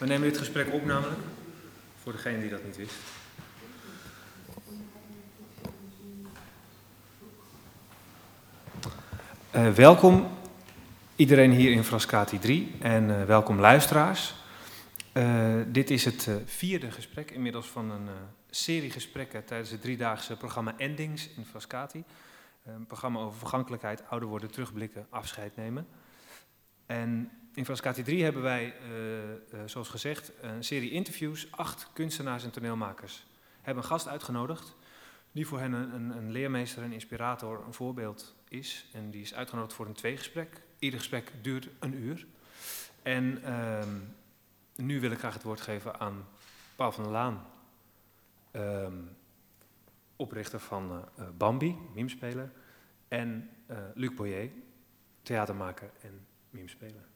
We nemen dit gesprek op namelijk, voor degene die dat niet wist. Uh, welkom iedereen hier in Frascati 3 en uh, welkom luisteraars. Uh, dit is het vierde gesprek inmiddels van een serie gesprekken tijdens het driedaagse programma Endings in Frascati. Een programma over vergankelijkheid, ouder worden, terugblikken, afscheid nemen. En in Frascati 3 hebben wij, uh, uh, zoals gezegd, een serie interviews. Acht kunstenaars en toneelmakers hebben een gast uitgenodigd. Die voor hen een, een, leermeester, een inspirator, een voorbeeld is. En die is uitgenodigd voor een tweegesprek. Ieder gesprek duurt een uur. En uh, nu wil ik graag het woord geven aan Paul van der Laan. oprichter van Bambi, mimespeler. En Luc Boyer, theatermaker en mimespeler.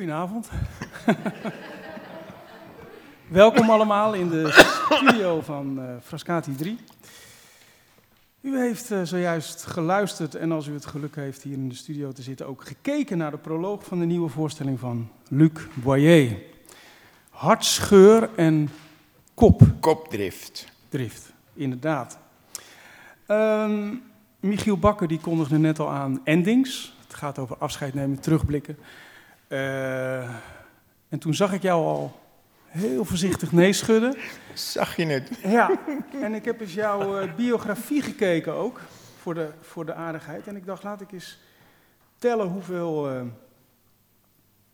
Goedenavond. Welkom allemaal in de studio van uh, Frascati 3. U heeft uh, zojuist geluisterd en als u het geluk heeft hier in de studio te zitten, ook gekeken naar de proloog van de nieuwe voorstelling van Luc Boyer. Hartscheur en kop. Kopdrift. Drift, inderdaad. Uh, Michiel Bakker die kondigde net al aan endings. Het gaat over afscheid nemen, terugblikken. Uh, en toen zag ik jou al heel voorzichtig nee schudden. Zag je het? Ja, en ik heb eens jouw uh, biografie gekeken ook, voor de, voor de aardigheid. En ik dacht, laat ik eens tellen hoeveel uh,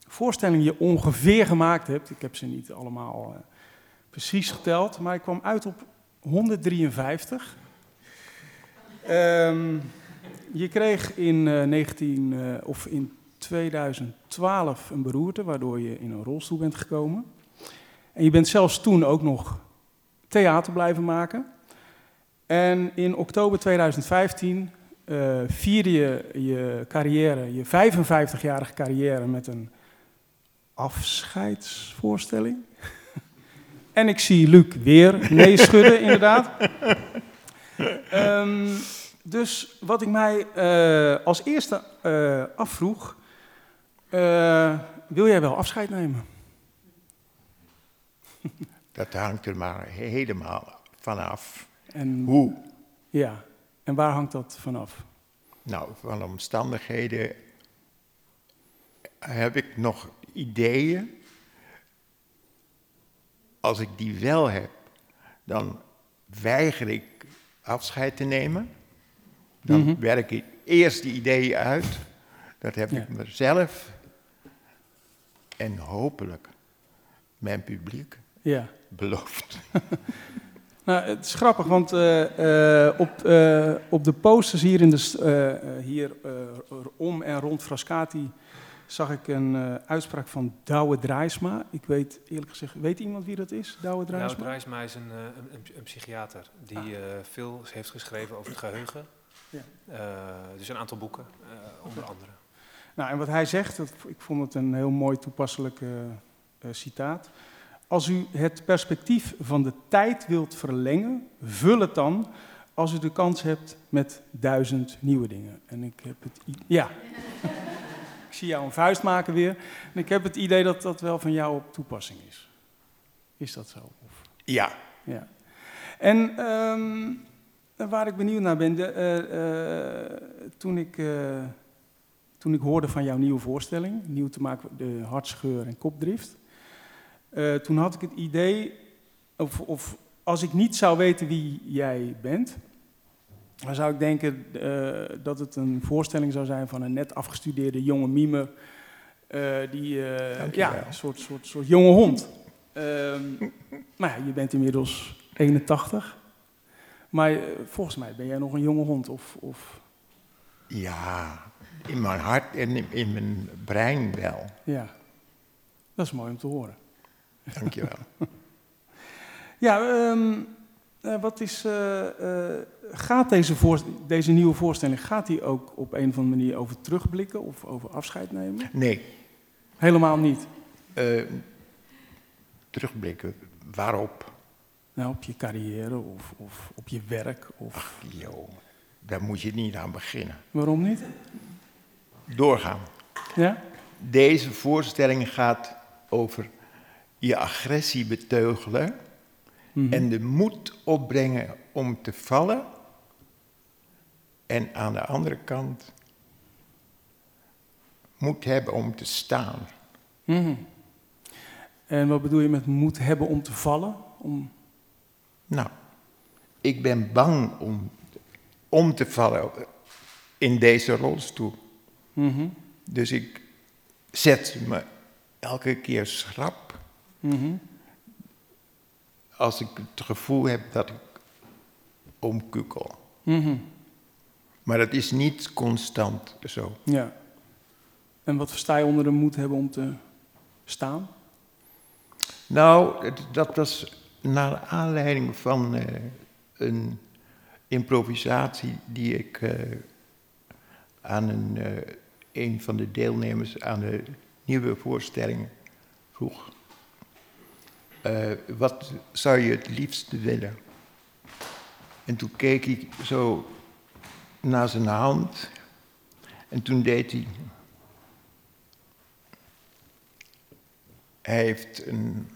voorstellingen je ongeveer gemaakt hebt. Ik heb ze niet allemaal uh, precies geteld, maar ik kwam uit op 153. Um, je kreeg in, 19, of in 2012 een beroerte, waardoor je in een rolstoel bent gekomen. En je bent zelfs toen ook nog theater blijven maken. En in oktober 2015 uh, vierde je je carrière, je 55-jarige carrière, met een afscheidsvoorstelling. en ik zie Luc weer nee schudden, inderdaad. Um, dus wat ik mij uh, als eerste uh, afvroeg, uh, wil jij wel afscheid nemen? Dat hangt er maar helemaal vanaf. En, Hoe? Ja, en waar hangt dat vanaf? Nou, van omstandigheden heb ik nog ideeën. Als ik die wel heb, dan weiger ik afscheid te nemen. Dan Mhm. werk ik eerst die ideeën uit. Dat heb Ja. ik mezelf en hopelijk mijn publiek Ja. beloofd. Nou, het is grappig, want eh, eh, op, eh, op de posters hier, in de, hier eh, om en rond Frascati zag ik een eh, uitspraak van Douwe Draaisma. Ik weet eerlijk gezegd, weet iemand wie dat is, Douwe Draaisma? Drijsma is een, eh, een, een, een psychiater die eh, veel heeft geschreven over het geheugen. Ja. Eh, dus een aantal boeken, eh, onder andere. Nou, en wat hij zegt, dat, ik vond het een heel mooi toepasselijk eh, citaat. Als u het perspectief van de tijd wilt verlengen, vul het dan als u de kans hebt met duizend nieuwe dingen. En ik heb het... Ja. ik zie jou een vuist maken weer. En ik heb het idee dat dat wel van jou op toepassing is. Is dat zo? Of? Ja, Ja. En ehm, waar ik benieuwd naar ben, de, eh, eh, toen, ik, toen ik hoorde van jouw nieuwe voorstelling, nieuw te maken, de hartscheur en kopdrift, eh, toen had ik het idee, of, of als ik niet zou weten wie jij bent, dan zou ik denken eh, dat het een voorstelling zou zijn van een net afgestudeerde jonge mime, die, eh, Dankjewel. ja, een soort, soort, soort jonge hond. Ehm, maar ja, je bent inmiddels 81. Maar volgens mij ben jij nog een jonge hond. Of, of ja, in mijn hart en in, mijn brein wel. ja, dat is mooi om te horen. Dankjewel. Ja, ehm, eh, wat is, eh, eh, gaat deze, voor, deze nieuwe voorstelling, gaat die ook op een of andere manier over terugblikken of over afscheid nemen? Nee, Helemaal niet. terugblikken. Waarop? Nou, op je carrière of, of op je werk. Of, Jo, daar moet je niet aan beginnen. waarom niet? Doorgaan. Ja? Deze voorstelling gaat over je agressie beteugelen Mhm. en de moed opbrengen om te vallen. En aan de andere kant moed hebben om te staan. Mhm. En wat bedoel je met moed hebben om te vallen? Om, Nou, ik ben bang om, om te vallen in deze rolstoel. Dus ik zet me elke keer schrap als ik het gevoel heb dat ik omkukkel. Maar dat is niet constant zo. Ja. En wat versta je onder de moed hebben om te staan? Nou, dat was naar aanleiding van eh, een improvisatie die ik eh, aan een, eh, een van de deelnemers aan de nieuwe voorstelling vroeg. Eh, wat zou je het liefst willen? En toen keek hij zo naar zijn hand en toen deed hij Hij heeft een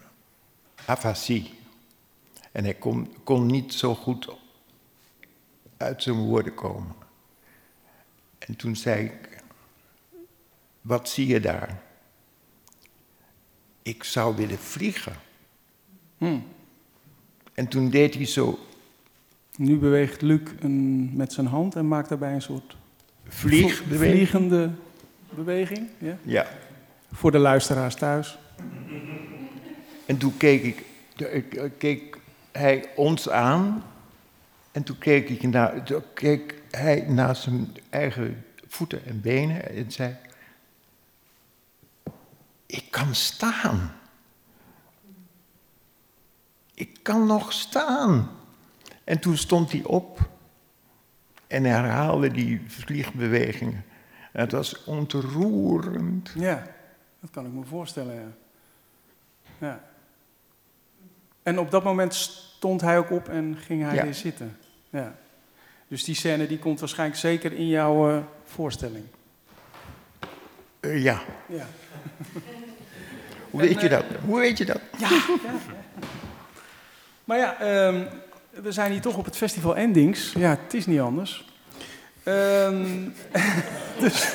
afasie. En hij kon, kon niet zo goed uit zijn woorden komen. En toen zei ik, wat zie je daar? Ik zou willen vliegen. Hm. En toen deed hij zo Nu beweegt Luc een, met zijn hand en maakt daarbij een soort vliegbeweging. vliegende beweging. Ja? Ja. Voor de luisteraars thuis. En toen keek, ik, ik- keek hij ons aan. En toen keek, ik naar, toen keek hij naar zijn eigen voeten en benen en zei: Ik kan staan. Ik kan nog staan. En toen stond hij op en herhaalde die vliegbewegingen. En het was ontroerend. Ja, dat kan ik me voorstellen, ja. ja. En op dat moment stond hij ook op en ging hij Ja. weer zitten. Ja. Dus die scène die komt waarschijnlijk zeker in jouw eh, voorstelling. Eh, ja, Ja. hoe weet je dat? Hoe weet je dat? Maar ja, ehm, we zijn hier toch op het festival Endings. Ja, het is niet anders. Ehm, dus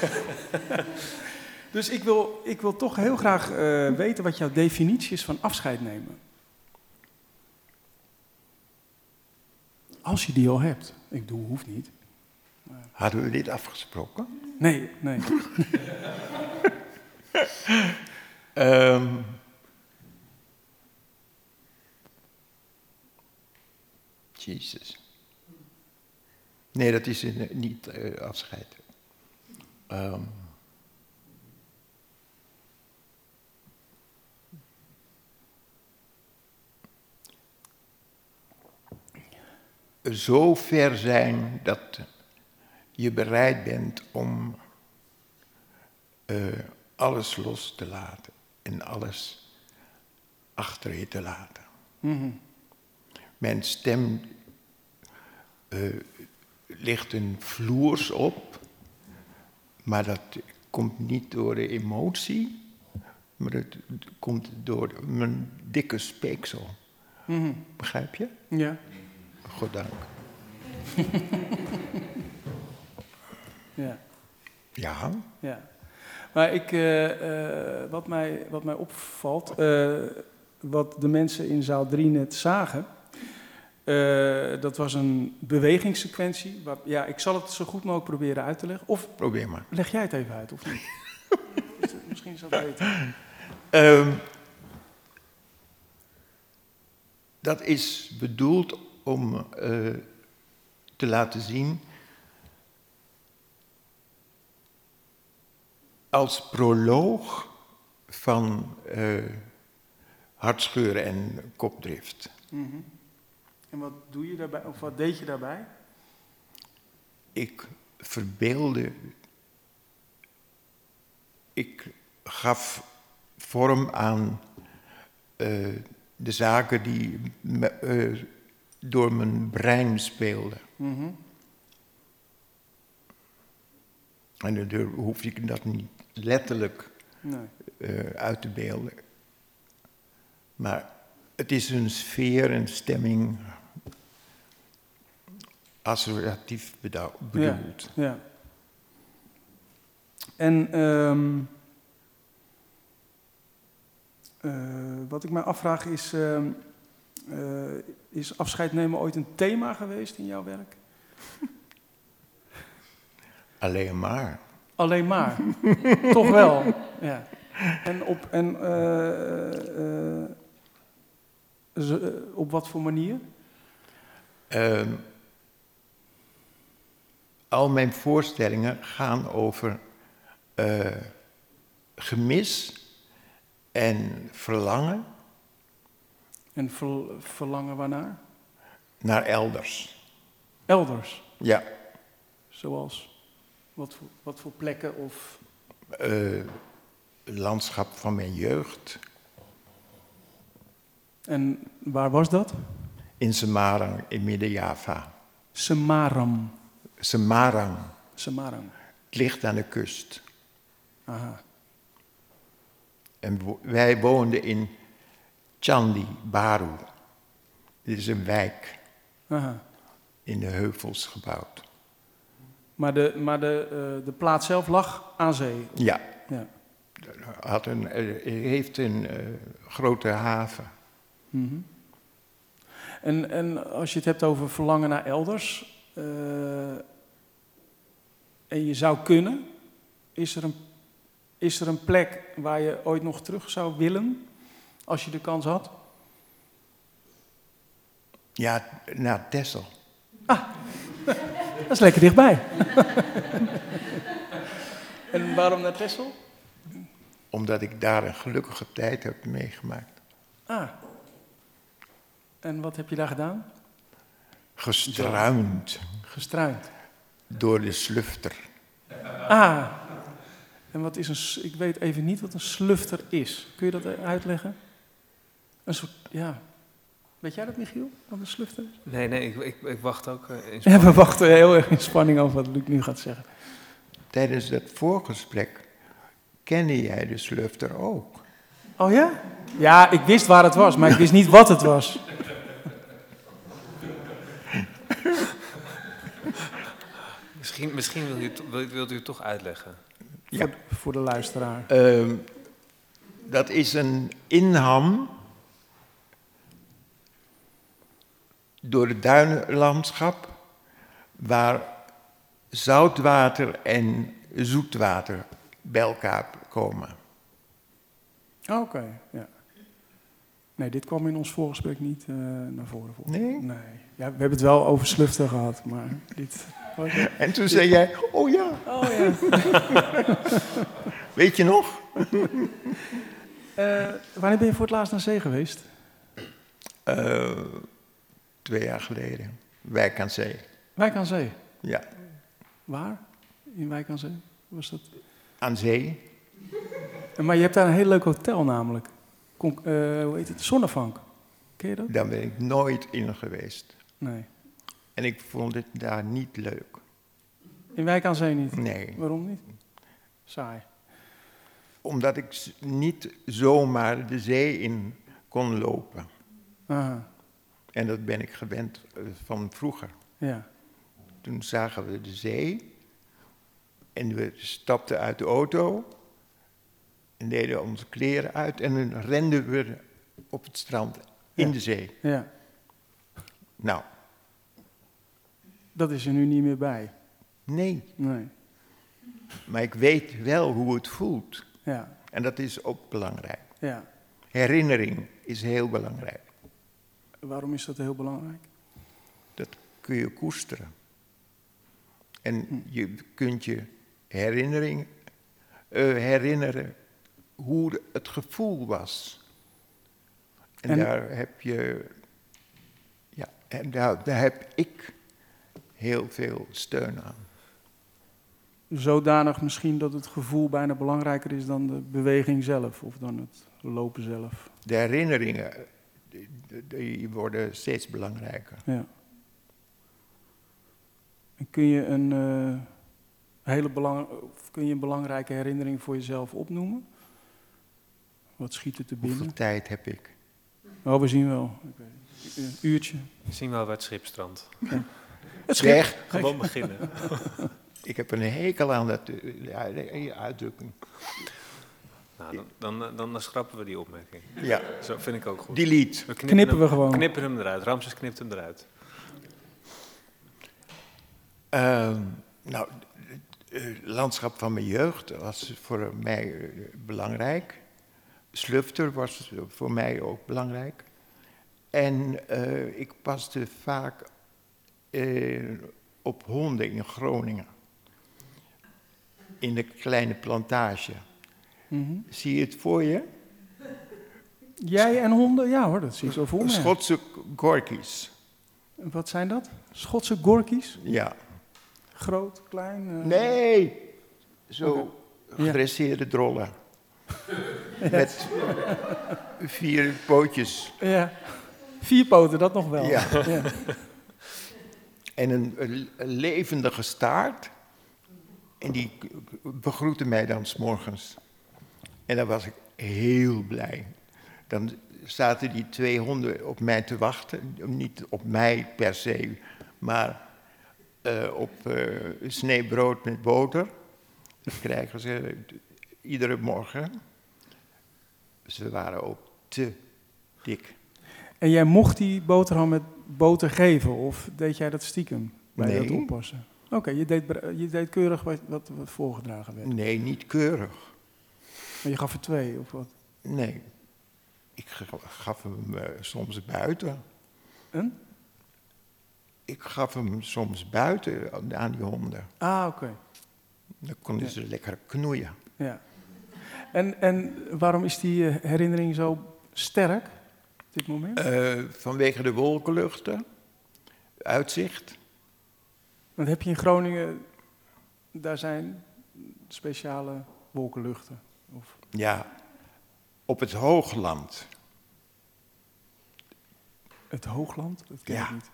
dus ik, wil, ik wil toch heel graag eh, weten wat jouw definitie is van afscheid nemen. Als je die al hebt. Ik doe, hoeft niet. Hadden we dit afgesproken? Nee, nee. Ehm Jezus. Nee, dat is een, niet eh, afscheid. Ehm zo ver zijn dat je bereid bent om eh, alles los te laten en alles achter je te laten. Mhm. Mijn stem eh, ligt een vloers op, maar dat komt niet door de emotie, maar het komt door mijn dikke speeksel. Mhm. Begrijp je? Ja, Goddank. ja. Ja, Ja. Maar ik, eh, eh, wat, mij, wat mij opvalt, eh, wat de mensen in zaal 3 net zagen, dat was een bewegingssequentie. Waar, ja, ik zal het zo goed mogelijk proberen uit te leggen. Of probeer maar. leg jij het even uit, of niet? Is het, misschien is dat beter. Ehm, dat is bedoeld om te laten zien als proloog van eh, hartscheuren en kopdrift. Mhm. En wat doe je daarbij, of wat deed je daarbij? Ik verbeelde, ik gaf vorm aan eh, de zaken die me- eh, door mijn brein speelden. Mhm. En dan hoef ik dat niet letterlijk Nee. eh, uit te beelden. Maar het is een sfeer, een stemming, associatief bedoeld. Ja. En ehm, eh, wat ik mij afvraag is, ehm, eh, is afscheid nemen ooit een thema geweest in jouw werk? Alleen maar. Alleen maar. Toch wel. Ja. En op, en, eh, eh, eh, op wat voor manier? Ehm, al mijn voorstellingen gaan over gemis en verlangen En ver- verlangen waarnaar? naar elders. Elders. Ja, Zoals wat voor, wat voor plekken of. eh, landschap van mijn jeugd En waar was dat? in Semarang in Midden-Java. Semarang. Semarang, Semarang. het ligt aan de kust. Aha. En wij woonden in Candi Baru. Dit is een wijk Aha. in de heuvels gebouwd. Maar, de, maar de, eh, de plaats zelf lag aan zee. Ja, Ja. had een, eh, heeft een eh, grote haven. Mhm. En, en als je het hebt over verlangen naar elders, en je zou kunnen, is er, een, is er een plek waar je ooit nog terug zou willen, als je de kans had? Ja, naar Texel. Dat is lekker dichtbij. en waarom naar Texel? Omdat ik daar een gelukkige tijd heb meegemaakt. Ah. En wat heb je daar gedaan? Gestruind Gestruind. door de slufter. Ah. En wat is een... Ik weet even niet wat een slufter is. Kun je dat eh, uitleggen? Een soort... Ja. Weet jij dat, Michiel? Wat een slufter is? Nee, nee, ik, ik, ik wacht ook eh, in Ja, spanning. we wachten heel erg in spanning af wat Luc nu gaat zeggen. Tijdens dat voorgesprek kende jij de slufter ook. Oh ja? Ja, ik wist waar het was, maar ik wist niet wat het was. Misschien, misschien wil u, het- wil, wilt u het toch uitleggen. Ja. Voor, voor de luisteraar. Ehm, dat is een inham door het duinlandschap waar zoutwater en zoetwater bij elkaar komen. Oké, ja. Nee, dit kwam in ons voorgesprek niet eh, naar voren. mij. Nee? Nee. Ja, we hebben het wel over slufter gehad, maar dit... En toen zei jij, oh ja, Oh ja. weet je nog? Eh, wanneer ben je voor het laatst naar zee geweest? Eh, twee jaar geleden, Wijk aan Zee. Wijk aan Zee. Ja, Waar? In Wijk aan Zee? Was dat? aan zee. Maar je hebt daar een heel leuk hotel namelijk. Con- eh, hoe heet het? Zonnevank. Ken je dat? Daar ben ik nooit in geweest. Nee. En ik vond het daar niet leuk. In Wijk aan Zee niet? Nee. Waarom niet? Saai. Omdat ik niet zomaar de zee in kon lopen. Aha. En dat ben ik gewend eh, van vroeger. Ja. Toen zagen we de zee. En we stapten uit de auto. En deden onze kleren uit. En dan renden we op het strand in Ja. de zee. Ja. Nou, Dat is er nu niet meer bij. nee. Nee. Maar ik weet wel hoe het voelt. Ja. En dat is ook belangrijk. Ja. Herinnering is heel belangrijk. Waarom is dat heel belangrijk? Dat kun je koesteren. En je kunt je herinnering, eh, herinneren hoe het gevoel was. En, En- daar heb je, ja, en daar, daar heb ik heel veel steun aan. Zodanig misschien dat het gevoel bijna belangrijker is dan de beweging zelf of dan het lopen zelf. De herinneringen, die, die worden steeds belangrijker. Ja. En kun je een, eh, hele belang, of kun je een belangrijke herinnering voor jezelf opnoemen? Wat schiet er te Hoeveel binnen? tijd heb ik? Oh, we zien wel. Ik weet niet. Een uurtje. We zien wel bij het schipstrand. Het Zeg, Gewoon beginnen. ik heb een hekel aan dat, eh, ja, die uitdrukking. Nou, dan, dan, dan, dan schrappen we die opmerking. Ja, Zo vind ik ook goed. delete. We Knippen we hem, gewoon. knippen hem eruit. Ramses knipt hem eruit. Ehm, nou, het eh, landschap van mijn jeugd was voor mij eh, belangrijk. Slufter was voor mij ook belangrijk. En eh, ik paste vaak eh, op honden in Groningen. In de kleine plantage. Mhm. Zie je het voor je? Jij en honden? Ja hoor, dat zie ik zo voor me. Schotse gorkies. Wat zijn dat? Schotse gorkies? Ja. Groot, klein? eh? Nee, zo Ja. gedresseerde drollen. Met vier pootjes Ja. Vier poten, dat nog wel. Ja. ja. en een, een levendige staart. En die begroette mij dan s'morgens. En dan was ik heel blij. Dan zaten die twee honden op mij te wachten. Niet op mij per se, maar eh, op eh sneeuwbrood met boter. Dat krijgen ze iedere morgen. Ze waren ook te dik. En jij mocht die boterham met boter geven, of deed jij dat stiekem bij Nee. dat oppassen? Oké, je, deed, je deed keurig wat, wat voorgedragen werd. Nee, niet keurig. Maar je gaf er twee, of wat? Nee. Ik ga- gaf hem eh, soms buiten. Een? Ik gaf hem soms buiten aan die honden. Ah, oké. Dan konden Ja. ze lekker knoeien. Ja. En, en waarom is die eh, herinnering zo sterk op dit moment? Eh, vanwege de wolkenluchten, uitzicht. Want heb je in Groningen, daar zijn speciale wolkenluchten? Of, Ja, op het hoogland. het Hoogland? Dat ken ik Ja. niet.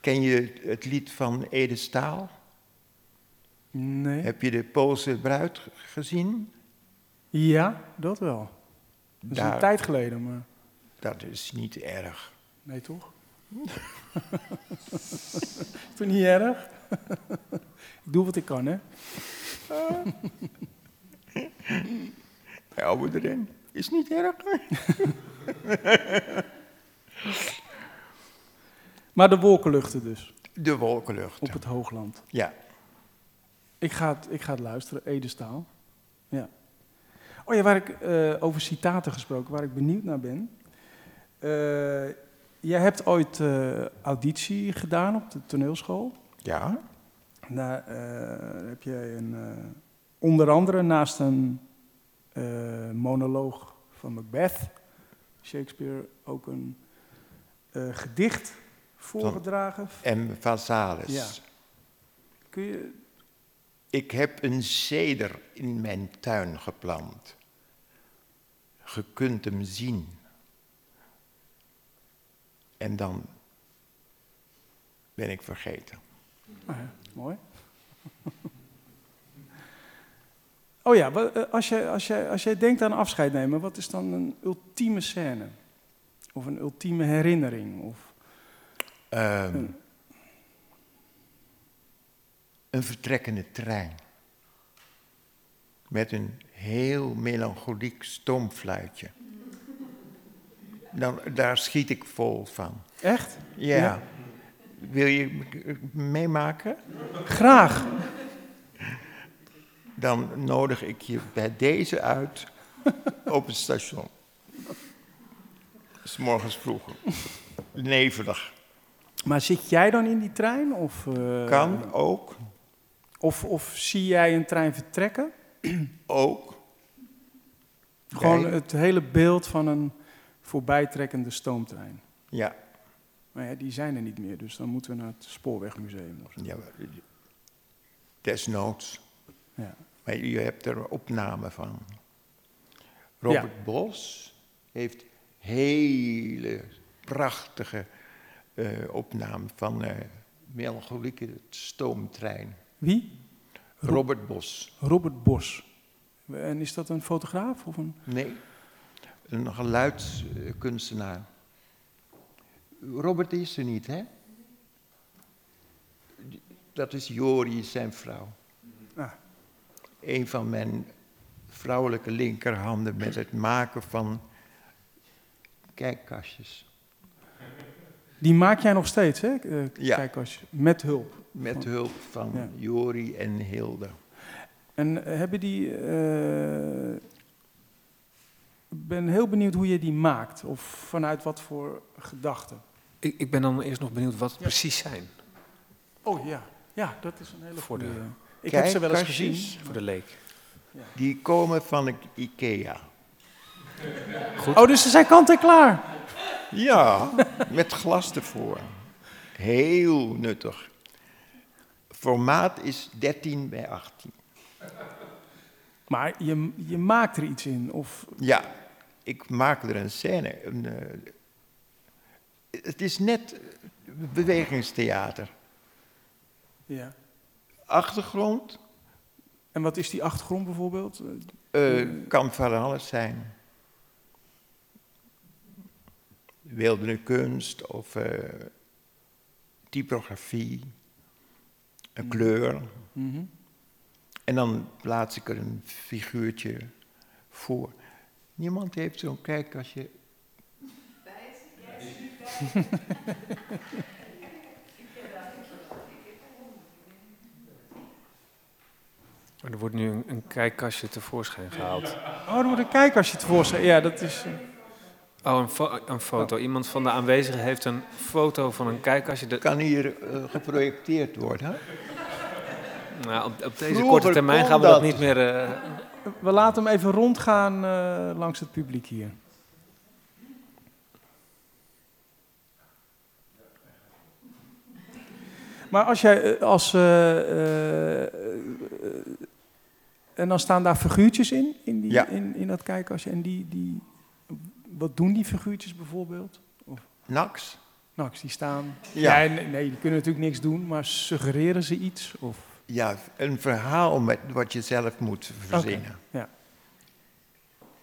Ken je het lied van Ede Staal? Nee. Heb je de Poolse bruid gezien? Ja, dat wel. Dat is Daar- een tijd geleden, maar... Dat is niet erg. Nee, toch? Toen niet erg? ik doe wat ik kan, hè? Hou erin. Is niet erg. Maar de wolkenluchten dus, De wolkenluchten. op het Hoogland. Ja. Ik ga het, ik ga het luisteren, Edestaal. Ja. Oh ja, waar ik eh, over citaten gesproken, waar ik benieuwd naar ben. Eh, jij hebt ooit eh, auditie gedaan op de toneelschool. Ja. Daar heb je een, onder andere naast een eh, monoloog van Macbeth, Shakespeare, ook een eh, gedicht voorgedragen. M. Vazalis. Ja. Kun je, Ik heb een ceder in mijn tuin geplant. Je kunt hem zien. En dan ben ik vergeten. Ah ja, mooi. oh ja, eh, als jij, als, jij, als jij denkt aan afscheid nemen, wat is dan een ultieme scène? Of een ultieme herinnering? Of, Ehm, Hm. een vertrekkende trein. Met een heel melancholiek stoomfluitje. Dan, daar schiet ik vol van. echt? Ja. Ja. Wil je meemaken? Graag. Dan nodig ik je bij deze uit op het station. S morgens vroeg. Nevelig. Maar zit jij dan in die trein? Of, eh, Kan ook. Of, of zie jij een trein vertrekken? Ook. Gewoon Bij- het hele beeld van een voorbijtrekkende stoomtrein. Ja. Maar ja, die zijn er niet meer, dus dan moeten we naar het Spoorwegmuseum. Of zo. ja. Desnoods. Ja. Maar je hebt er opname van. Robert Bos heeft hele prachtige eh opnamen van eh melancholieke stoomtrein. Wie? Ro- Robert Bos. Robert Bos. En is dat een fotograaf of een... Nee, een geluidskunstenaar. Robert is er niet, hè? Dat is Jori, zijn vrouw. Een van mijn vrouwelijke linkerhanden met het maken van kijkkastjes. Die maak jij nog steeds, hè? Eh, Ja. Kijk, als je, met hulp. Met hulp van Ja. Jori en Hilde. En eh, hebben die... eh, Ik ben heel benieuwd hoe je die maakt. Of vanuit wat voor gedachten. Ik, ik ben dan eerst nog benieuwd wat het precies zijn Oh ja, ja, dat is een hele Voor de goede. Ik heb ze wel eens gezien. voor de leek. Die komen van de IKEA. Oh, dus ze zijn kant en klaar. Ja, met glas ervoor. Heel nuttig. Formaat is 13 bij 18. Maar je, je maakt er iets in. Of, Ja, ik maak er een scène. Een, eh, het is net bewegingstheater. ja. Achtergrond En wat is die achtergrond bijvoorbeeld? Eh, eh, kan van alles zijn. Beeldende kunst of eh, typografie, een kleur. mhm. En dan plaats ik er een figuurtje voor. Niemand heeft zo'n kijkkastje. Er wordt nu een, een kijkkastje tevoorschijn gehaald. Oh, er moet een kijkastje tevoorschijn. Ja, dat is... eh, Oh, een, fo- een foto. Iemand van de aanwezigen heeft een foto van een kijkkastje. De, Kan hier eh, geprojecteerd worden? nou, op, op deze Vroeger korte termijn gaan we dat, dat. niet meer... eh, We laten hem even rondgaan eh, langs het publiek hier. Maar als jij als. eh, eh, eh, en dan staan daar figuurtjes in, in, die, Ja. in, in dat kijkastje. En die, die. Wat doen die figuurtjes bijvoorbeeld? Nax? Nou, die staan. Ja. Ja. nee, nee, die kunnen natuurlijk niks doen, maar suggereren ze iets? Of... Ja, een verhaal met wat je zelf moet verzinnen. ja.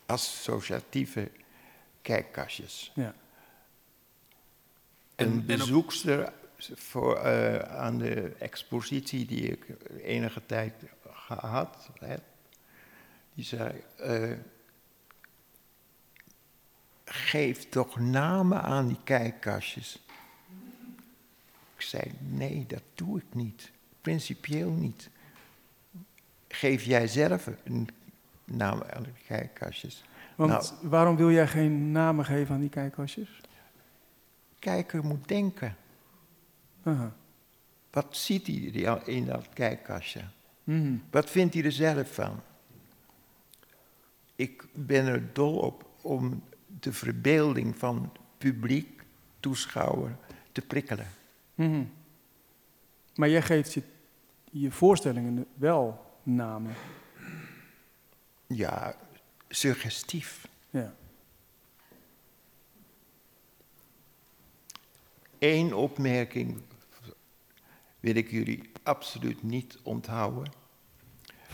Associatieve kijkkastjes. Ja. En- een en bezoekster voor, eh, aan de expositie die ik enige tijd gehad heb, die zei, eh, geef toch namen aan die kijkkastjes. Ik zei, nee, dat doe ik niet. Principieel niet. Geef jij zelf een naam aan de kijkkastjes. Want Nou. waarom wil jij geen namen geven aan die kijkastjes? Kijker moet denken. Aha. Wat ziet hij die- in dat kijkkastje? Mhm. Wat vindt hij er zelf van? Ik ben er dol op om de verbeelding van publiek, toeschouwer te prikkelen. Mhm. Maar jij geeft je, je voorstellingen wel namen. Ja, suggestief. Ja. Eén opmerking wil ik jullie absoluut niet onthouden.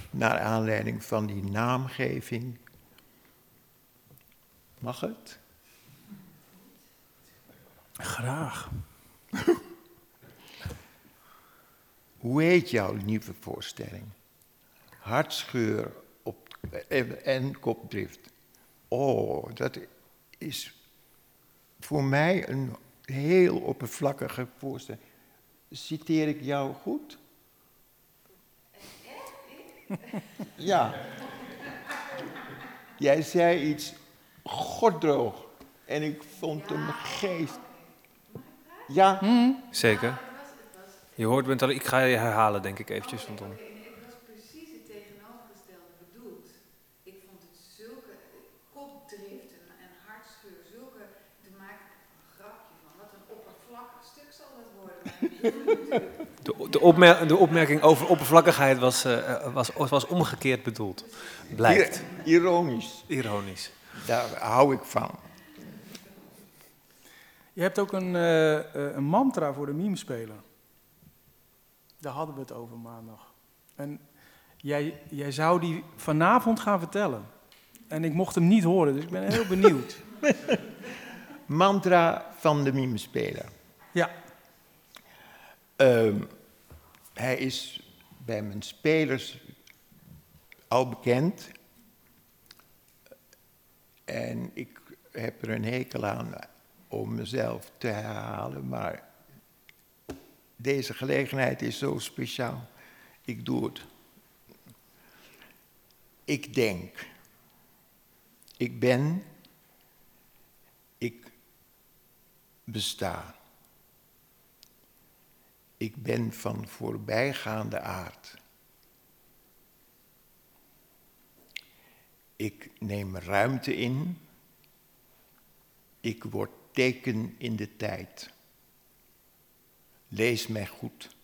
Naar aanleiding van die naamgeving. Mag het? Graag. Hoe heet jouw nieuwe voorstelling? Hartscheur op, en, en kopdrift. Oh, dat is voor mij een heel oppervlakkige voorstelling. Citeer ik jou goed? Ja. Jij zei iets goddroog en ik vond hem geest. Ja, Zeker. Je hoort, bent al, ik ga je herhalen, denk ik eventjes. Want dan, Het was precies het tegenovergestelde bedoeld. Ik vond het zulke kopdrift en, en hartscheur, zulke, te maken een grapje van, wat een oppervlakkig stuk zal dat worden. Maar ik bedoel de, de, opmer- de opmerking over oppervlakkigheid was, eh, was, was omgekeerd bedoeld. Blijkt. ir- ironisch. Ironisch. Daar hou ik van. Je hebt ook een, eh, eh, een mantra voor de meme-speler. Daar hadden we het over maandag. En jij, jij zou die vanavond gaan vertellen. En ik mocht hem niet horen, dus ik ben heel benieuwd. Mantra van de mimespeler. Ja. Ehm, hij is bij mijn spelers al bekend. En ik heb er een hekel aan om mezelf te herhalen, maar deze gelegenheid is zo speciaal. Ik doe het. Ik denk. Ik ben. Ik besta. Ik ben van voorbijgaande aard. Ik neem ruimte in. Ik word teken in de tijd. Lees mij goed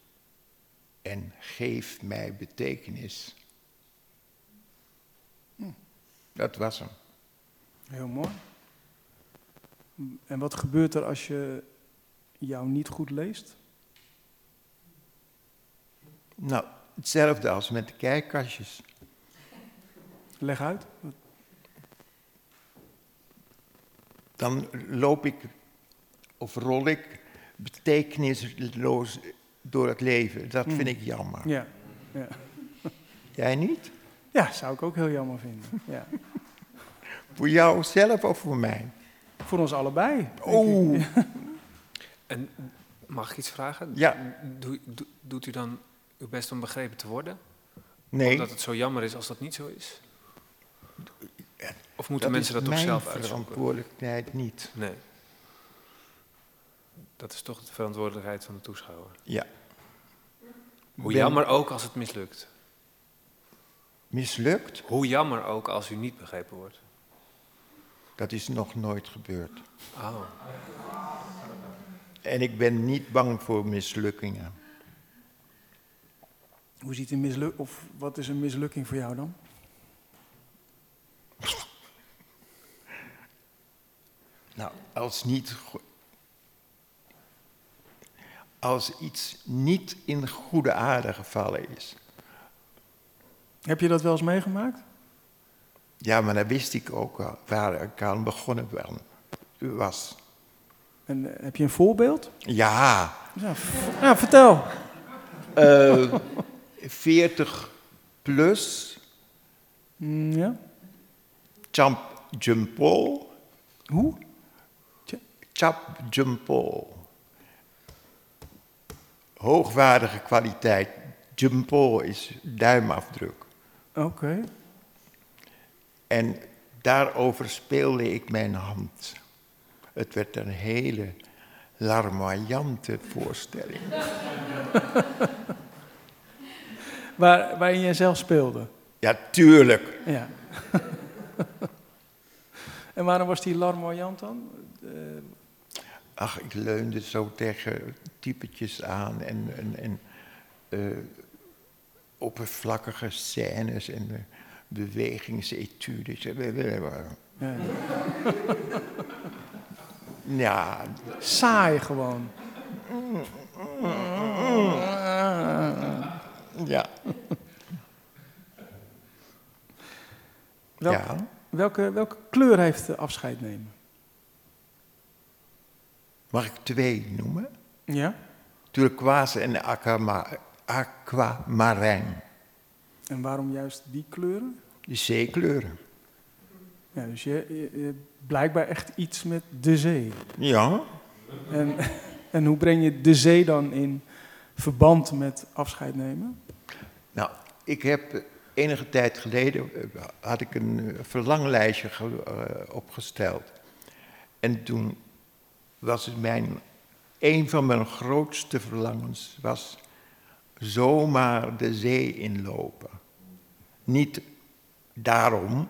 en geef mij betekenis. Hm, Dat was hem. Heel mooi. En wat gebeurt er als je jou niet goed leest? Nou, hetzelfde als met de kijkkastjes. Leg uit. Dan loop ik of rol ik betekenisloos door het leven. Dat vind ik jammer. Ja. Ja. Jij niet? ja, zou ik ook heel jammer vinden. Ja. Voor jou zelf of voor mij? Voor ons allebei. Oh, En mag ik iets vragen? Ja. Doe- doe- doet u dan uw best om begrepen te worden? Nee, Omdat het zo jammer is als dat niet zo is? Of moeten dat mensen is dat toch zelf uitzoeken? verantwoordelijkheid niet. Nee. Dat is toch de verantwoordelijkheid van de toeschouwer. Ja. Hoe Ben jammer ook als het mislukt. Mislukt? Hoe jammer ook als u niet begrepen wordt. Dat is nog nooit gebeurd. Oh. En ik ben niet bang voor mislukkingen. Hoe ziet een misluk of wat is een mislukking voor jou dan? Nou, als, niet, als iets niet in goede aarde gevallen is. Heb je dat wel eens meegemaakt? Ja, maar dan wist ik ook waar ik aan begonnen ben- was. En eh, heb je een voorbeeld? Ja, Ja, vertel. eh 40 plus, Mm, ja? champ jumpo, Hoe? chap jumpo. Hoogwaardige kwaliteit. Jumpo is duimafdruk. Oké. En daarover speelde ik mijn hand. Het werd een hele larmoyante voorstelling. Waar, waarin jij zelf speelde. Ja, tuurlijk. Ja. en waarom was die larmoyant dan? Eh, Ach, ik leunde zo tegen typetjes aan en, en, en eh, oppervlakkige scènes en uh, bewegingsetudes. ja. Ja, Saai gewoon. Ja. Wel- ja. welke, welke kleur heeft de afscheid nemen? Mag ik twee noemen? Ja. Turquoise en aquama, aquamarijn. En waarom juist die kleuren? De zeekleuren. Ja, dus je, je, blijkbaar echt iets met de zee. Ja. En, en hoe breng je de zee dan in verband met afscheid nemen? Nou, ik heb eh, enige tijd geleden eh, had ik een eh, verlanglijstje ge- opgesteld. En toen was het mijn, een van mijn grootste verlangens was zomaar de zee inlopen. Niet daarom,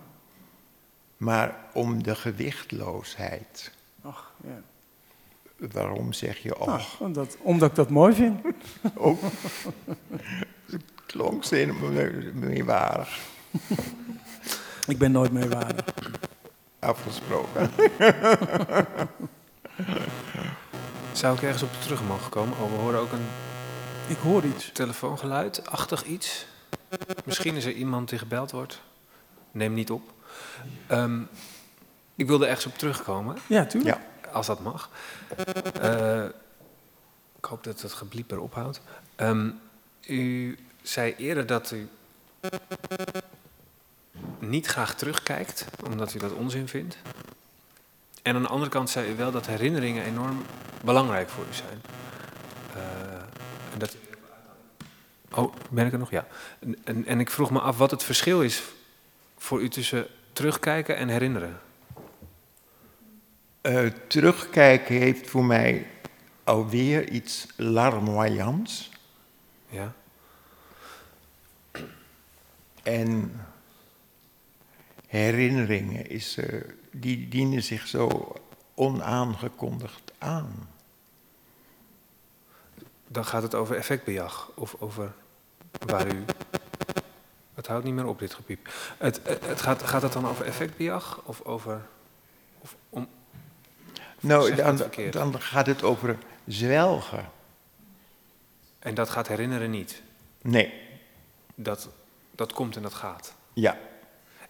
maar om de gewichtloosheid. Ach, ja. Waarom zeg je och? Nou, omdat, omdat ik dat mooi vind. Ook. Het klonk zenuwwaardig. Ik ben nooit meewaardig. Afgesproken. Zou ik ergens op terug mogen komen? Oh, we horen ook een Ik hoor iets. telefoongeluid, achtig iets. Misschien is er iemand die gebeld wordt. Neem niet op. Ehm, ik wilde ergens op terugkomen, Ja, tuurlijk. Ja. Als dat mag. Eh, ik hoop dat het geblieper ophoudt. Ehm, u zei eerder dat u niet graag terugkijkt, omdat u dat onzin vindt. En aan de andere kant zei u wel dat herinneringen enorm belangrijk voor u zijn. Eh, dat Oh, ben ik er nog? Ja. En, en, en ik vroeg me af wat het verschil is voor u tussen terugkijken en herinneren. Eh, terugkijken heeft voor mij alweer iets larmoyants. Ja? En herinneringen is, eh, die dienen zich zo onaangekondigd aan. Dan gaat het over effectbejag of over waar u. Het houdt niet meer op, dit gepiep. Het, het, het gaat, gaat het dan over effectbejag of over. Nou, dan gaat het over zwelgen. en dat gaat herinneren niet. Nee, Dat, dat komt en dat gaat. ja.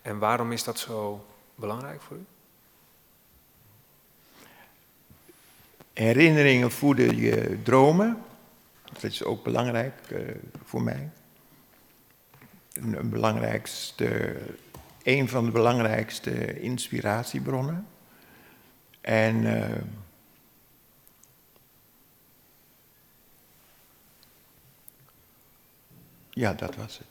En waarom is dat zo belangrijk voor u? Herinneringen voeden je dromen. Dat is ook belangrijk eh, voor mij. Een, een belangrijkste, een van de belangrijkste inspiratiebronnen. En eh, ja, dat was het.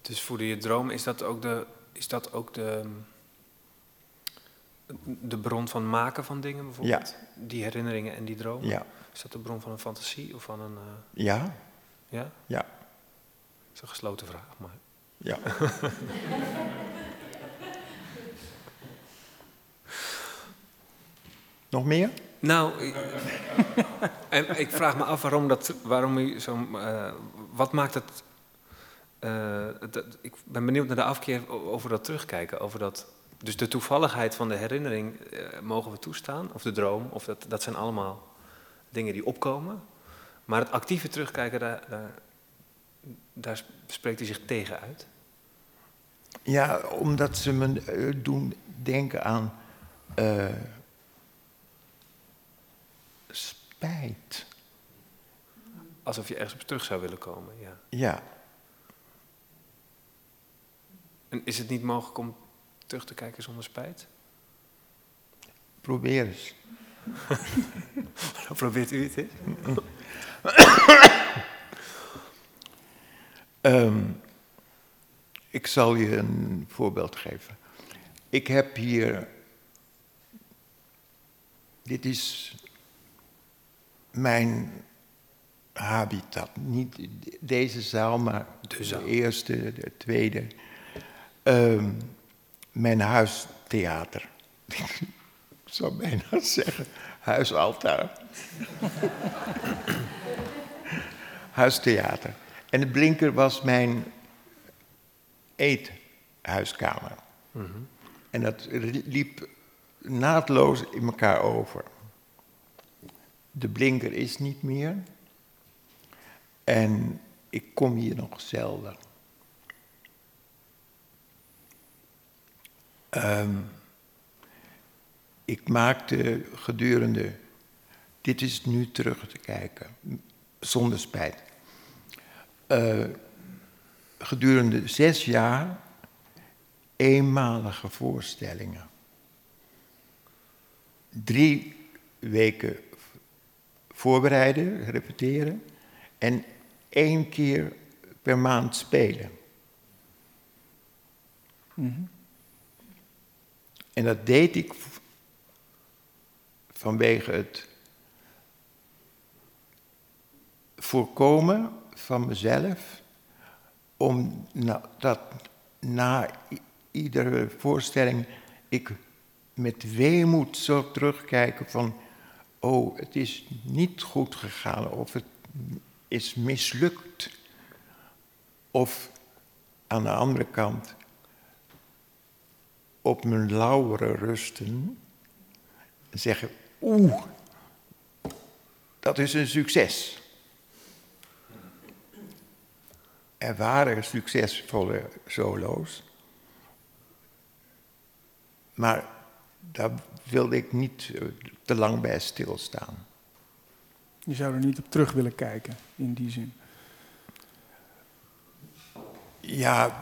Dus voelde je droom, is dat ook de, is dat ook de, de bron van maken van dingen bijvoorbeeld? Ja. Die herinneringen en die droom? Ja. Is dat de bron van een fantasie of van een... Eh, ja. Ja? Ja. Dat is een gesloten vraag, maar... Ja. Nog meer? Nou, ik, en ik vraag me af waarom dat, waarom u zo, eh, wat maakt het, eh, dat- ik ben benieuwd naar de afkeer over dat terugkijken, over dat, dus de toevalligheid van de herinnering eh, mogen we toestaan, of de droom, of dat, dat zijn allemaal dingen die opkomen, maar het actieve terugkijken, daar, daar, daar spreekt hij zich tegen uit. Ja, omdat ze me eh, doen denken aan Alsof je ergens op terug zou willen komen, ja. Ja, En is het niet mogelijk om terug te kijken zonder spijt? probeer eens. Probeert u het eens? Ehm, ik zal je een voorbeeld geven. Ik heb hier. Dit is mijn habitat. Niet deze zaal, maar De zaal. eerste, de tweede. Ehm, mijn huistheater. Ik zou bijna zeggen huisaltaar. Huistheater. En de blinker was mijn eethuiskamer. En dat liep naadloos in elkaar over. De blinker is niet meer. En ik kom hier nog zelden. Ehm, ik maakte gedurende. Dit is nu terug te kijken, zonder spijt. Eh, gedurende zes jaar eenmalige voorstellingen. Drie weken voorbereiden, repeteren en één keer per maand spelen. Mhm. En dat deed ik vanwege het voorkomen van mezelf, om na, dat na iedere voorstelling ik met weemoed zou terugkijken van, oh, het is niet goed gegaan of het is mislukt. Of aan de andere kant, op mijn lauweren rusten en zeggen, oeh, dat is een succes. Er waren succesvolle solo's, maar daar wilde ik niet eh, te lang bij stilstaan. Je zou er niet op terug willen kijken, in die zin. Ja,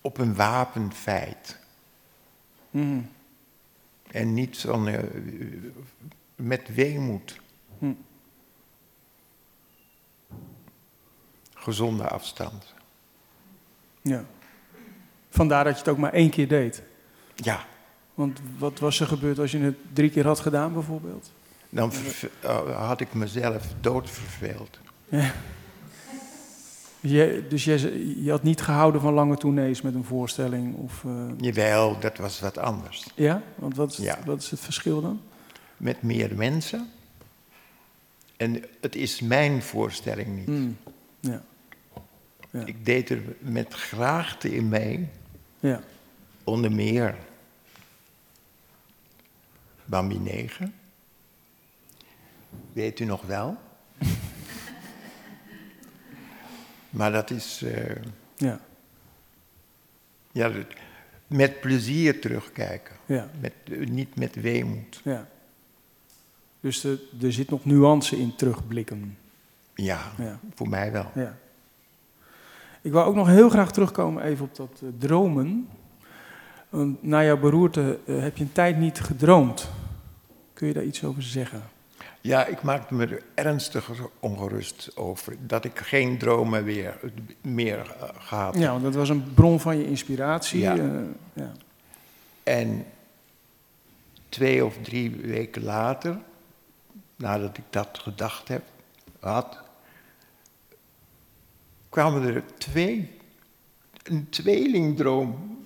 op een wapenfeit. Mhm. En niet van, eh, met weemoed. Hm. Gezonde afstand. Ja. Vandaar dat je het ook maar één keer deed. Ja, Want wat was er gebeurd als je het drie keer had gedaan, bijvoorbeeld? dan eh, had ik mezelf doodverveeld. Je, dus je, je had niet gehouden van lange tournees met een voorstelling? Of, eh, Jawel, dat was wat anders. ja? Want wat is, het, Ja. wat is het verschil dan? Met meer mensen. En het is mijn voorstelling niet. Mm. Ja. Ja. Ik deed er met graagte in mee. ja. Onder meer Bambi 9. Weet u nog wel? maar dat is eh, Ja. ja, met plezier terugkijken. Ja. Met, eh, niet met weemoed. ja. Dus er, er zit nog nuance in terugblikken. Ja, Ja. voor mij wel. Ja. Ik wou ook nog heel graag terugkomen even op dat eh, dromen. Want na jouw beroerte eh, heb je een tijd niet gedroomd. Kun je daar iets over zeggen? Ja, ik maakte me er ernstig ongerust over. Dat ik geen dromen weer, meer eh, gehad Ja, want dat was een bron van je inspiratie. Ja. eh, ja. En twee of drie weken later, nadat ik dat gedacht heb, had, kwamen er twee. Een tweelingdroom.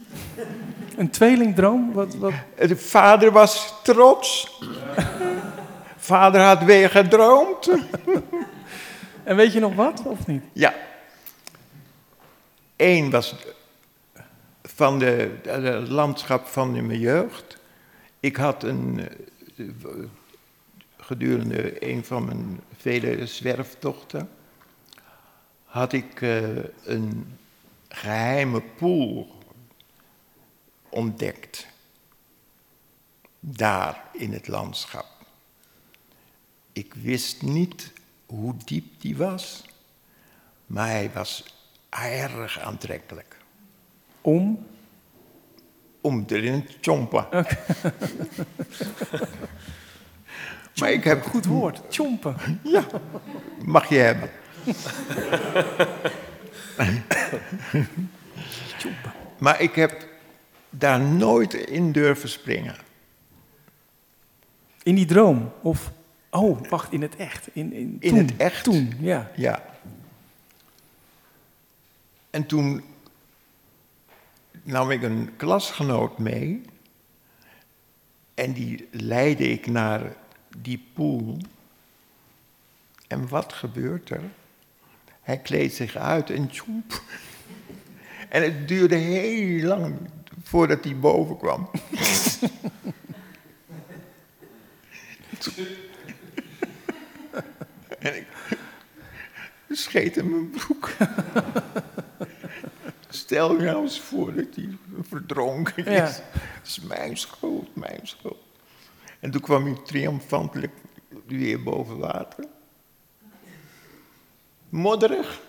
Een tweelingdroom? Wat, wat? De vader was trots. vader had weer gedroomd. En weet je nog wat, of niet? Ja. Eén was van de, het landschap van mijn jeugd. Ik had een, eh, gedurende een van mijn vele zwerftochten, had ik eh, een geheime pool ontdekt. Daar in het landschap. Ik wist niet hoe diep die was, maar hij was erg aantrekkelijk. Om? Om erin te chompen. maar ik heb Goed woord, chompen. Ja, mag je hebben. maar ik heb daar nooit in durven springen. In die droom? Of, oh, wacht, in het echt. In, in, In het echt? Toen, ja. Ja. En toen nam ik een klasgenoot mee. En die leidde ik naar die pool. En wat gebeurt er? Hij kleedt zich uit en tjoep. En het duurde heel lang voordat hij boven kwam. en ik scheet in mijn broek. Stel je nou eens voor dat hij verdronken is. Ja. Dat is mijn schuld, mijn schuld. En toen kwam hij triomfantelijk weer boven water. Modderig.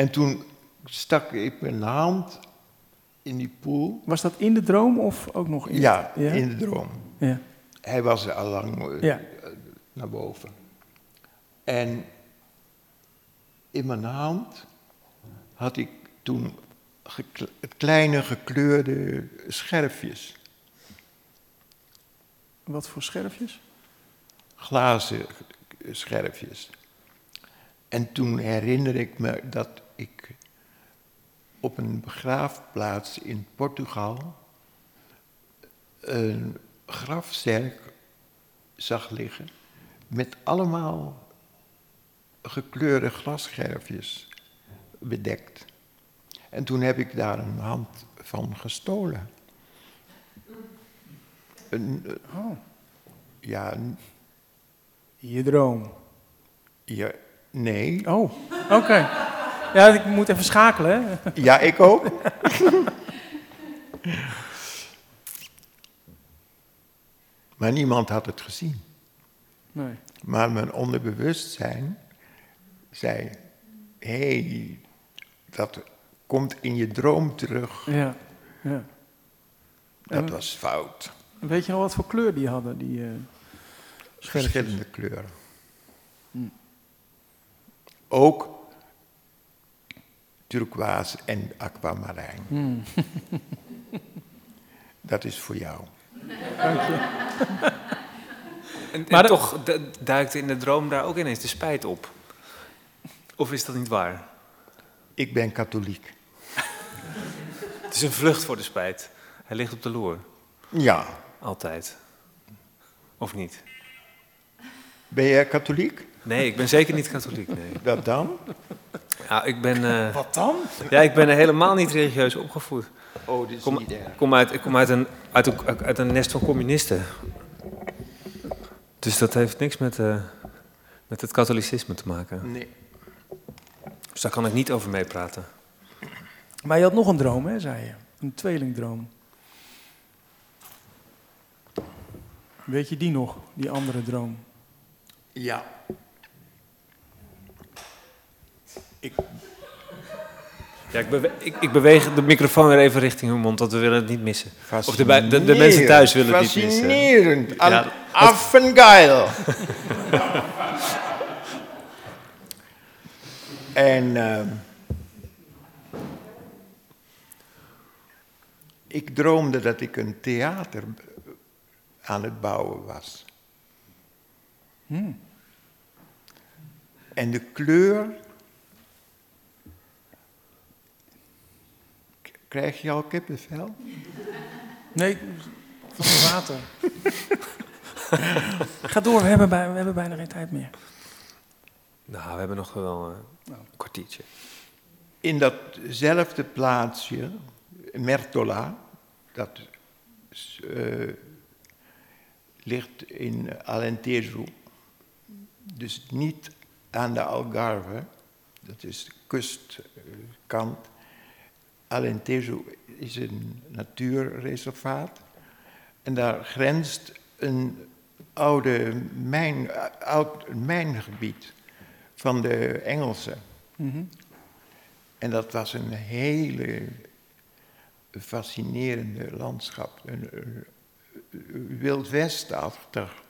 En toen stak ik mijn hand in die poel. Was dat in de droom of ook nog in? Ja, ja? in de droom. Ja. Hij was al lang eh, Ja. naar boven. En in mijn hand had ik toen kleine gekleurde scherfjes, Wat voor scherfjes? glazen scherfjes. En toen herinner ik me dat ik op een begraafplaats in Portugal een grafzerk zag liggen met allemaal gekleurde glasscherfjes bedekt. En toen heb ik daar een hand van gestolen. Een, eh, Oh, ja, een- je droom. ja, nee. Oh, oké. Ja, ik moet even schakelen, hè? Ja, ik ook. maar niemand had het gezien. Nee. Maar mijn onderbewustzijn zei: hé, hey, dat komt in je droom terug. Ja, ja. Dat En- was fout. Weet je nog wat voor kleur die hadden, die eh? Verschillende kleuren. Hm. Ook turquoise en aquamarijn. Hmm. Dat is voor jou. Dank je. En, Maar en de- toch du- duikt in de droom daar ook ineens de spijt op. Of is dat niet waar? Ik ben katholiek. Het is een vlucht voor de spijt. Hij ligt op de loer. Ja. Altijd. Of niet? Ben jij katholiek? Nee, ik ben zeker niet katholiek. Nee. Dat dan? Ja, ik ben, eh, Wat dan? ja, ik ben helemaal niet religieus opgevoed. Oh, dit is Kom- niet erg. Ik kom uit, ik kom uit, een, uit, een, uit een nest van communisten. Dus dat heeft niks met, eh, met het katholicisme te maken. Nee. Dus daar kan ik niet over meepraten. Maar je had nog een droom, hè, zei je? Een tweelingdroom. Weet je die nog, die andere droom? Ja. Ik, Ja, ik, bewe- ik, ik beweeg de microfoon weer even richting uw mond, want we willen het niet missen. Of de, de, de mensen thuis willen het niet missen. Fascinerend. Ja, dat- Affengeil. en ehm, ik droomde dat ik een theater aan het bouwen was. En de kleur. Krijg je al kippenvel? Nee, van het water. Ga door, we hebben, bij, we hebben bijna geen tijd meer. Nou, we hebben nog wel eh, een kwartiertje. In datzelfde plaatsje, Mertola, dat eh, ligt in Alentejo, dus niet aan de Algarve, dat is de kustkant. Alentejo is een natuurreservaat en daar grenst een oude mijn, oud mijngebied van de Engelsen. Mhm. En dat was een hele fascinerende landschap. Een, een, een wild westachtig.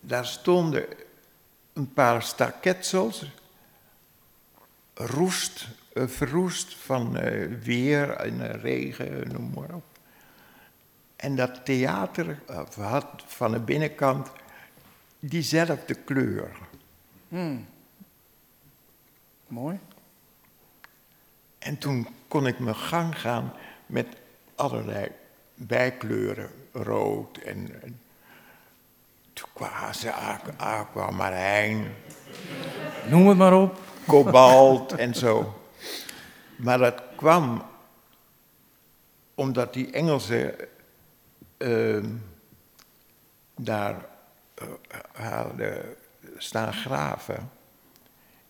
Daar stonden een paar staketsels, roest, verroest van eh, weer en eh, regen, noem maar op. En dat theater eh, had van de binnenkant diezelfde kleur. Hmm. Mooi. En toen kon ik mijn gang gaan met allerlei bijkleuren, rood en, en aquamarijn, Noem het maar op. kobalt en zo. Maar dat kwam omdat die Engelsen ehm, daar eh, hadden staan graven.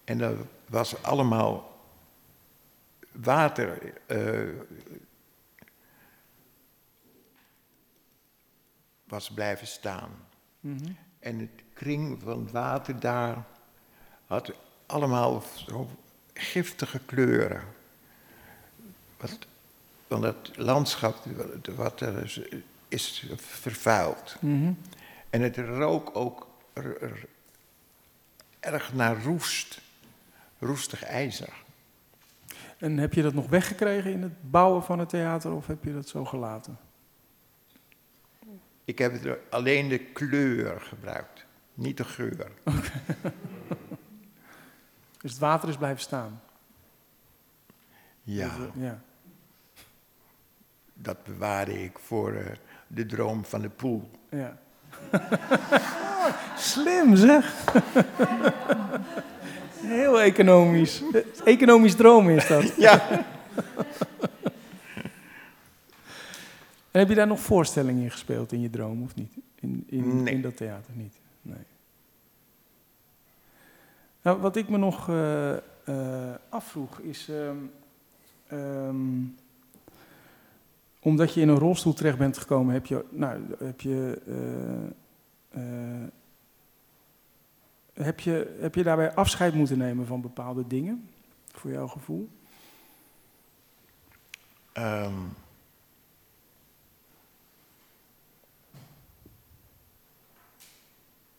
En dat was allemaal water. eh, was blijven staan. Mhm. En het kring van het water daar had allemaal zo giftige kleuren. Want het landschap wat er is, is vervuild. Mhm. En het rook ook er- er- erg naar roest. Roestig ijzer. En heb je dat nog weggekregen in het bouwen van het theater of heb je dat zo gelaten? Ik heb er alleen de kleur gebruikt, niet de geur. Dus het water is blijven staan? Ja, Dat, ja. dat bewaarde ik voor eh, de droom van de poel. ja. Slim zeg. Heel economisch. Economisch dromen is dat. Ja. En heb je daar nog voorstellingen in gespeeld in je droom of niet? In, in, Nee. in dat theater niet? Nee. Nou, wat ik me nog eh, eh, afvroeg is... ehm, ehm, omdat je in een rolstoel terecht bent gekomen, heb je, nou, heb je, eh, eh, heb je, heb je daarbij afscheid moeten nemen van bepaalde dingen, voor jouw gevoel? Ehm,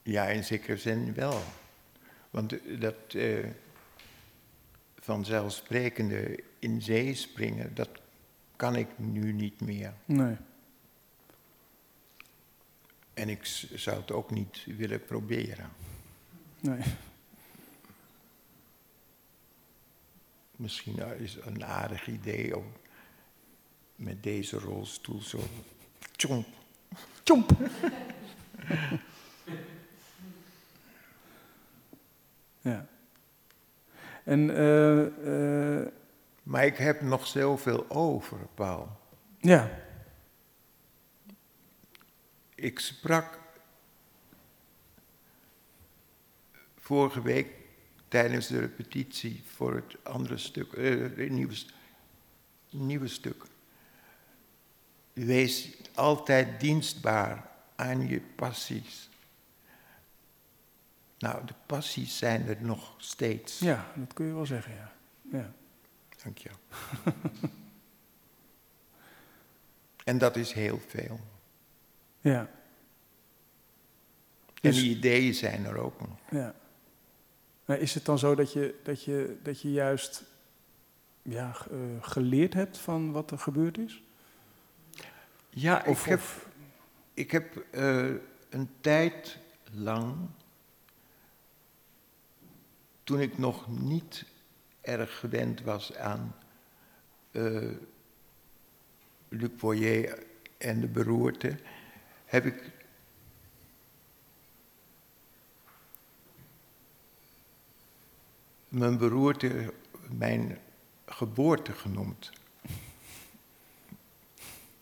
ja, in zekere zin wel. Want eh, dat vanzelfsprekende in zee springen, dat kan ik nu niet meer. Nee. En ik zou het ook niet willen proberen. nee. Misschien eh, is het een aardig idee om met deze rolstoel zo. tjomp. Tjomp! ja. En eh, eh, Maar ik heb nog zoveel over, Paul. ja, Ik sprak vorige week tijdens de repetitie voor het andere stuk, eh, het nieuwe, nieuwe stuk. Wees altijd dienstbaar aan je passies. Nou, de passies zijn er nog steeds. ja, dat kun je wel zeggen, ja. ja. Dank je. en dat is heel veel. Ja. En die ideeën zijn er ook nog. Ja. Maar is het dan zo dat je, dat je, dat je juist ja, eh, geleerd hebt van wat er gebeurd is? Ja, Of, ik heb, of- ik heb eh, een tijd lang, toen ik nog niet erg gewend was aan eh Luc Boyer en de beroerte, heb ik mijn beroerte mijn geboorte genoemd.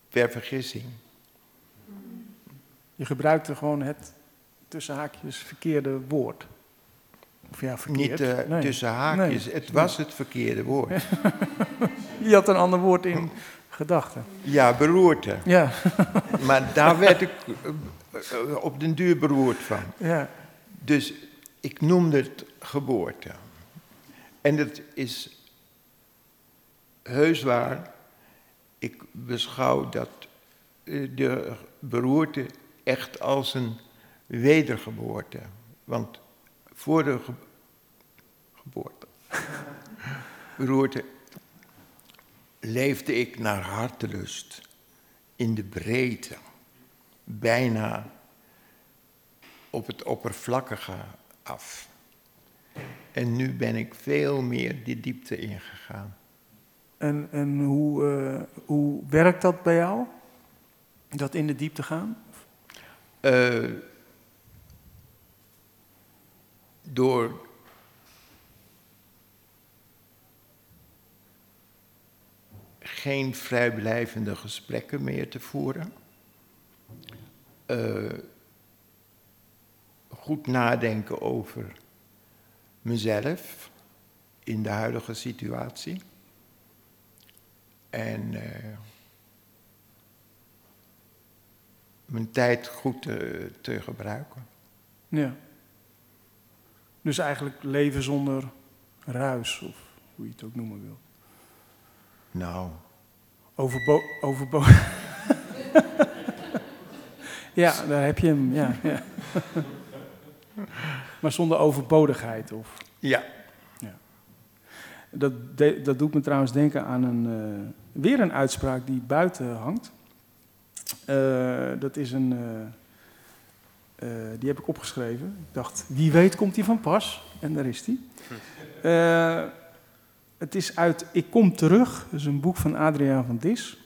Per vergissing. je gebruikte gewoon het tussen haakjes verkeerde woord. Of ja, verkeerd. Niet eh, Nee. tussen haakjes, Nee. het was het verkeerde woord. Je had een ander woord in gedachten. Ja, beroerte. Ja, Maar daar werd ik eh, op den duur beroerd van. ja. Dus ik noemde het geboorte. En het is heus waar. Ik beschouw dat eh, de beroerte echt als een wedergeboorte. Want voor de geboorte, beroerte, leefde ik naar hartelust in de breedte. Bijna op het oppervlakkige af. En nu ben ik veel meer die diepte ingegaan. En, en hoe, eh, hoe werkt dat bij jou? Dat in de diepte gaan? Eh, door geen vrijblijvende gesprekken meer te voeren. Eh, goed nadenken over mezelf in de huidige situatie. En eh, mijn tijd goed te, te gebruiken. Ja. Dus eigenlijk leven zonder ruis, of hoe je het ook noemen wil. Nou, Overbo overbo ja, daar heb je hem. Ja, ja. maar zonder overbodigheid. Of, ja. dat, de- dat doet me trouwens denken aan een, eh, weer een uitspraak die buiten hangt. Eh, dat is een. eh, die heb ik opgeschreven. Ik dacht, wie weet komt die van pas. En daar is die. Het is uit Ik Kom Terug. Is een boek van Adriaan van Dis.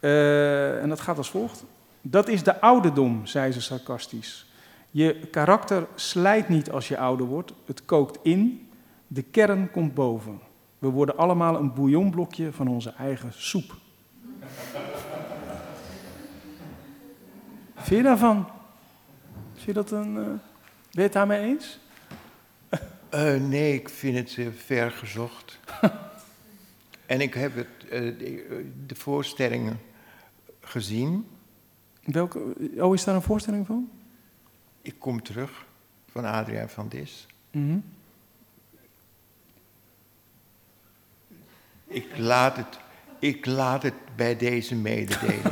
Eh, en dat gaat als volgt. Dat is de ouderdom, zei ze sarcastisch. Je karakter slijt niet als je ouder wordt. Het kookt in. De kern komt boven. We worden allemaal een bouillonblokje van onze eigen soep. Vind je daarvan? Vind je dat een. eh, ben je het daarmee eens? Eh, nee, ik vind het eh, ver gezocht. en ik heb het, eh, de, de voorstellingen gezien. Welke, oh, is daar een voorstelling van? Ik kom terug van Adriaan van Dis. Mhm. Ik laat het, ik laat het bij deze mededeling.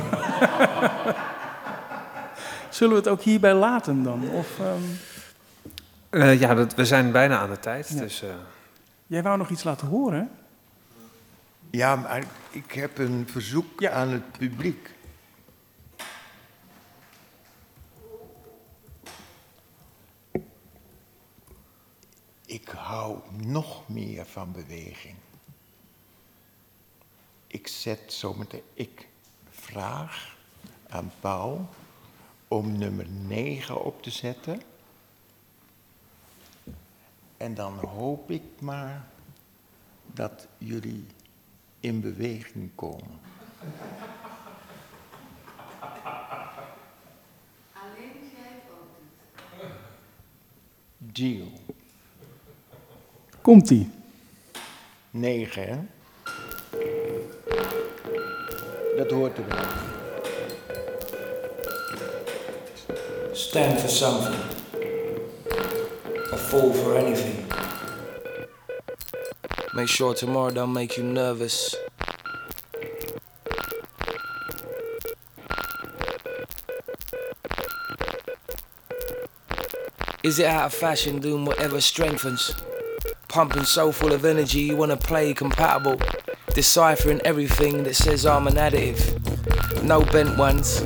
Zullen we het ook hierbij laten dan? Of, ehm, Eh, ja, dat, we zijn bijna aan de tijd. Ja. Dus, eh, jij wou nog iets laten horen? ja, maar ik heb een verzoek Ja. aan het publiek. Ik hou nog meer van beweging. Ik zet zometeen, ik vraag aan Paul om nummer 9 op te zetten. En dan hoop ik maar dat jullie in beweging komen. Alleen jij ook doet. Deal. Komt-ie. 9, hè? Dat hoort erbij. Stand for something. Or fall for anything. Make sure tomorrow don't make you nervous. Is it out of fashion doing whatever strengthens? Pumping so full of energy, you wanna play compatible. Deciphering everything that says I'm an additive. No bent ones.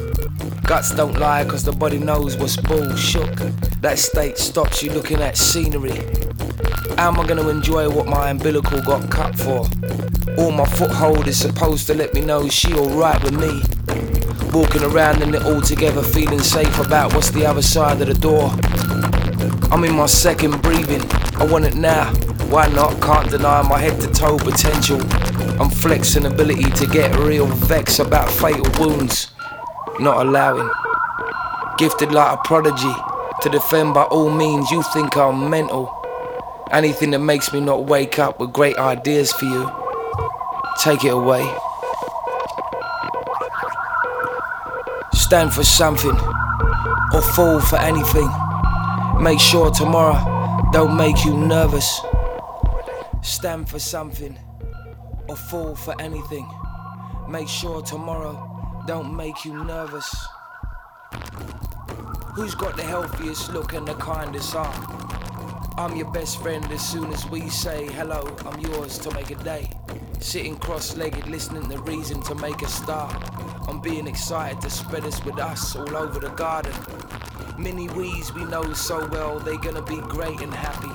Guts don't lie, cause the body knows what's bull shook. That state stops you looking at scenery. How am I gonna enjoy what my umbilical got cut for? All my foothold is supposed to let me know she alright with me. Walking around in it all together, feeling safe about what's the other side of the door. I'm in my second breathing, I want it now. Why not? Can't deny my head to toe potential. I'm flexing ability to get real vex about fatal wounds. Not allowing. Gifted like a prodigy. To defend by all means, you think I'm mental. Anything that makes me not wake up with great ideas for you. Take it away. Stand for something or fall for anything. Make sure tomorrow don't make you nervous. Stand for something or fall for anything. Make sure tomorrow don't make you nervous. Who's got the healthiest look and the kindest heart? I'm your best friend as soon as we say hello, I'm yours to make a day. Sitting cross legged, listening to reason to make a start. I'm being excited to spread us with us all over the garden. Mini wees we know so well, they're gonna be great and happy.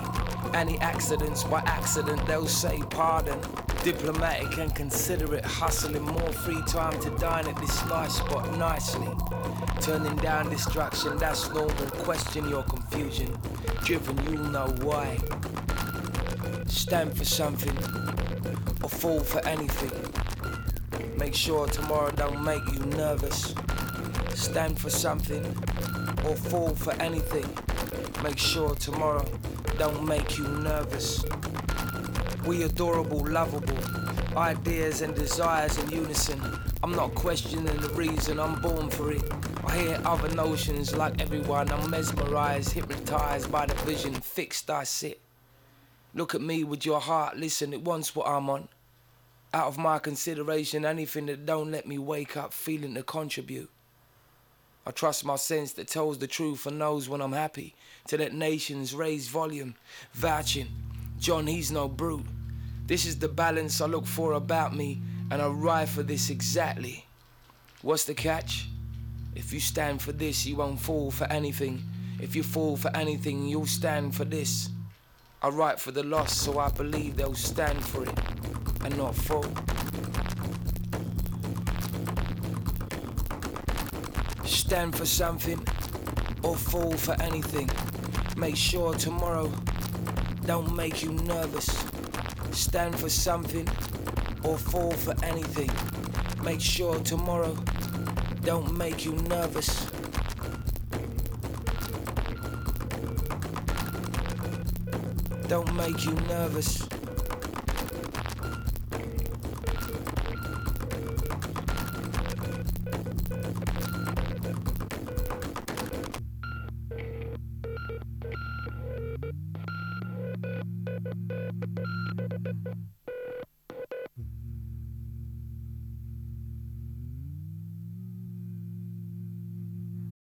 Any accidents by accident, they'll say pardon. Diplomatic and considerate, hustling more free time to dine at this nice spot nicely. Turning down distraction, that's normal. Question your confusion. Driven, you'll know why. Stand for something or fall for anything. Make sure tomorrow don't make you nervous. Stand for something or fall for anything. Make sure tomorrow don't make you nervous. We adorable, lovable, ideas and desires in unison. I'm not questioning the reason I'm born for it. I hear other notions like everyone. I'm mesmerized, hypnotized by the vision. Fixed, I sit. Look at me with your heart. Listen, it wants what I'm on. Out of my consideration, anything that don't let me wake up feeling to contribute. I trust my sense that tells the truth and knows when I'm happy. To let nations raise volume, vouching. John, he's no brute. This is the balance I look for about me, and I ride for this exactly. What's the catch? If you stand for this, you won't fall for anything. If you fall for anything, you'll stand for this. I write for the lost, so I believe they'll stand for it and not fall. Stand for something or fall for anything. Make sure tomorrow don't make you nervous. Stand for something or fall for anything. Make sure tomorrow don't make you nervous. Don't make you nervous.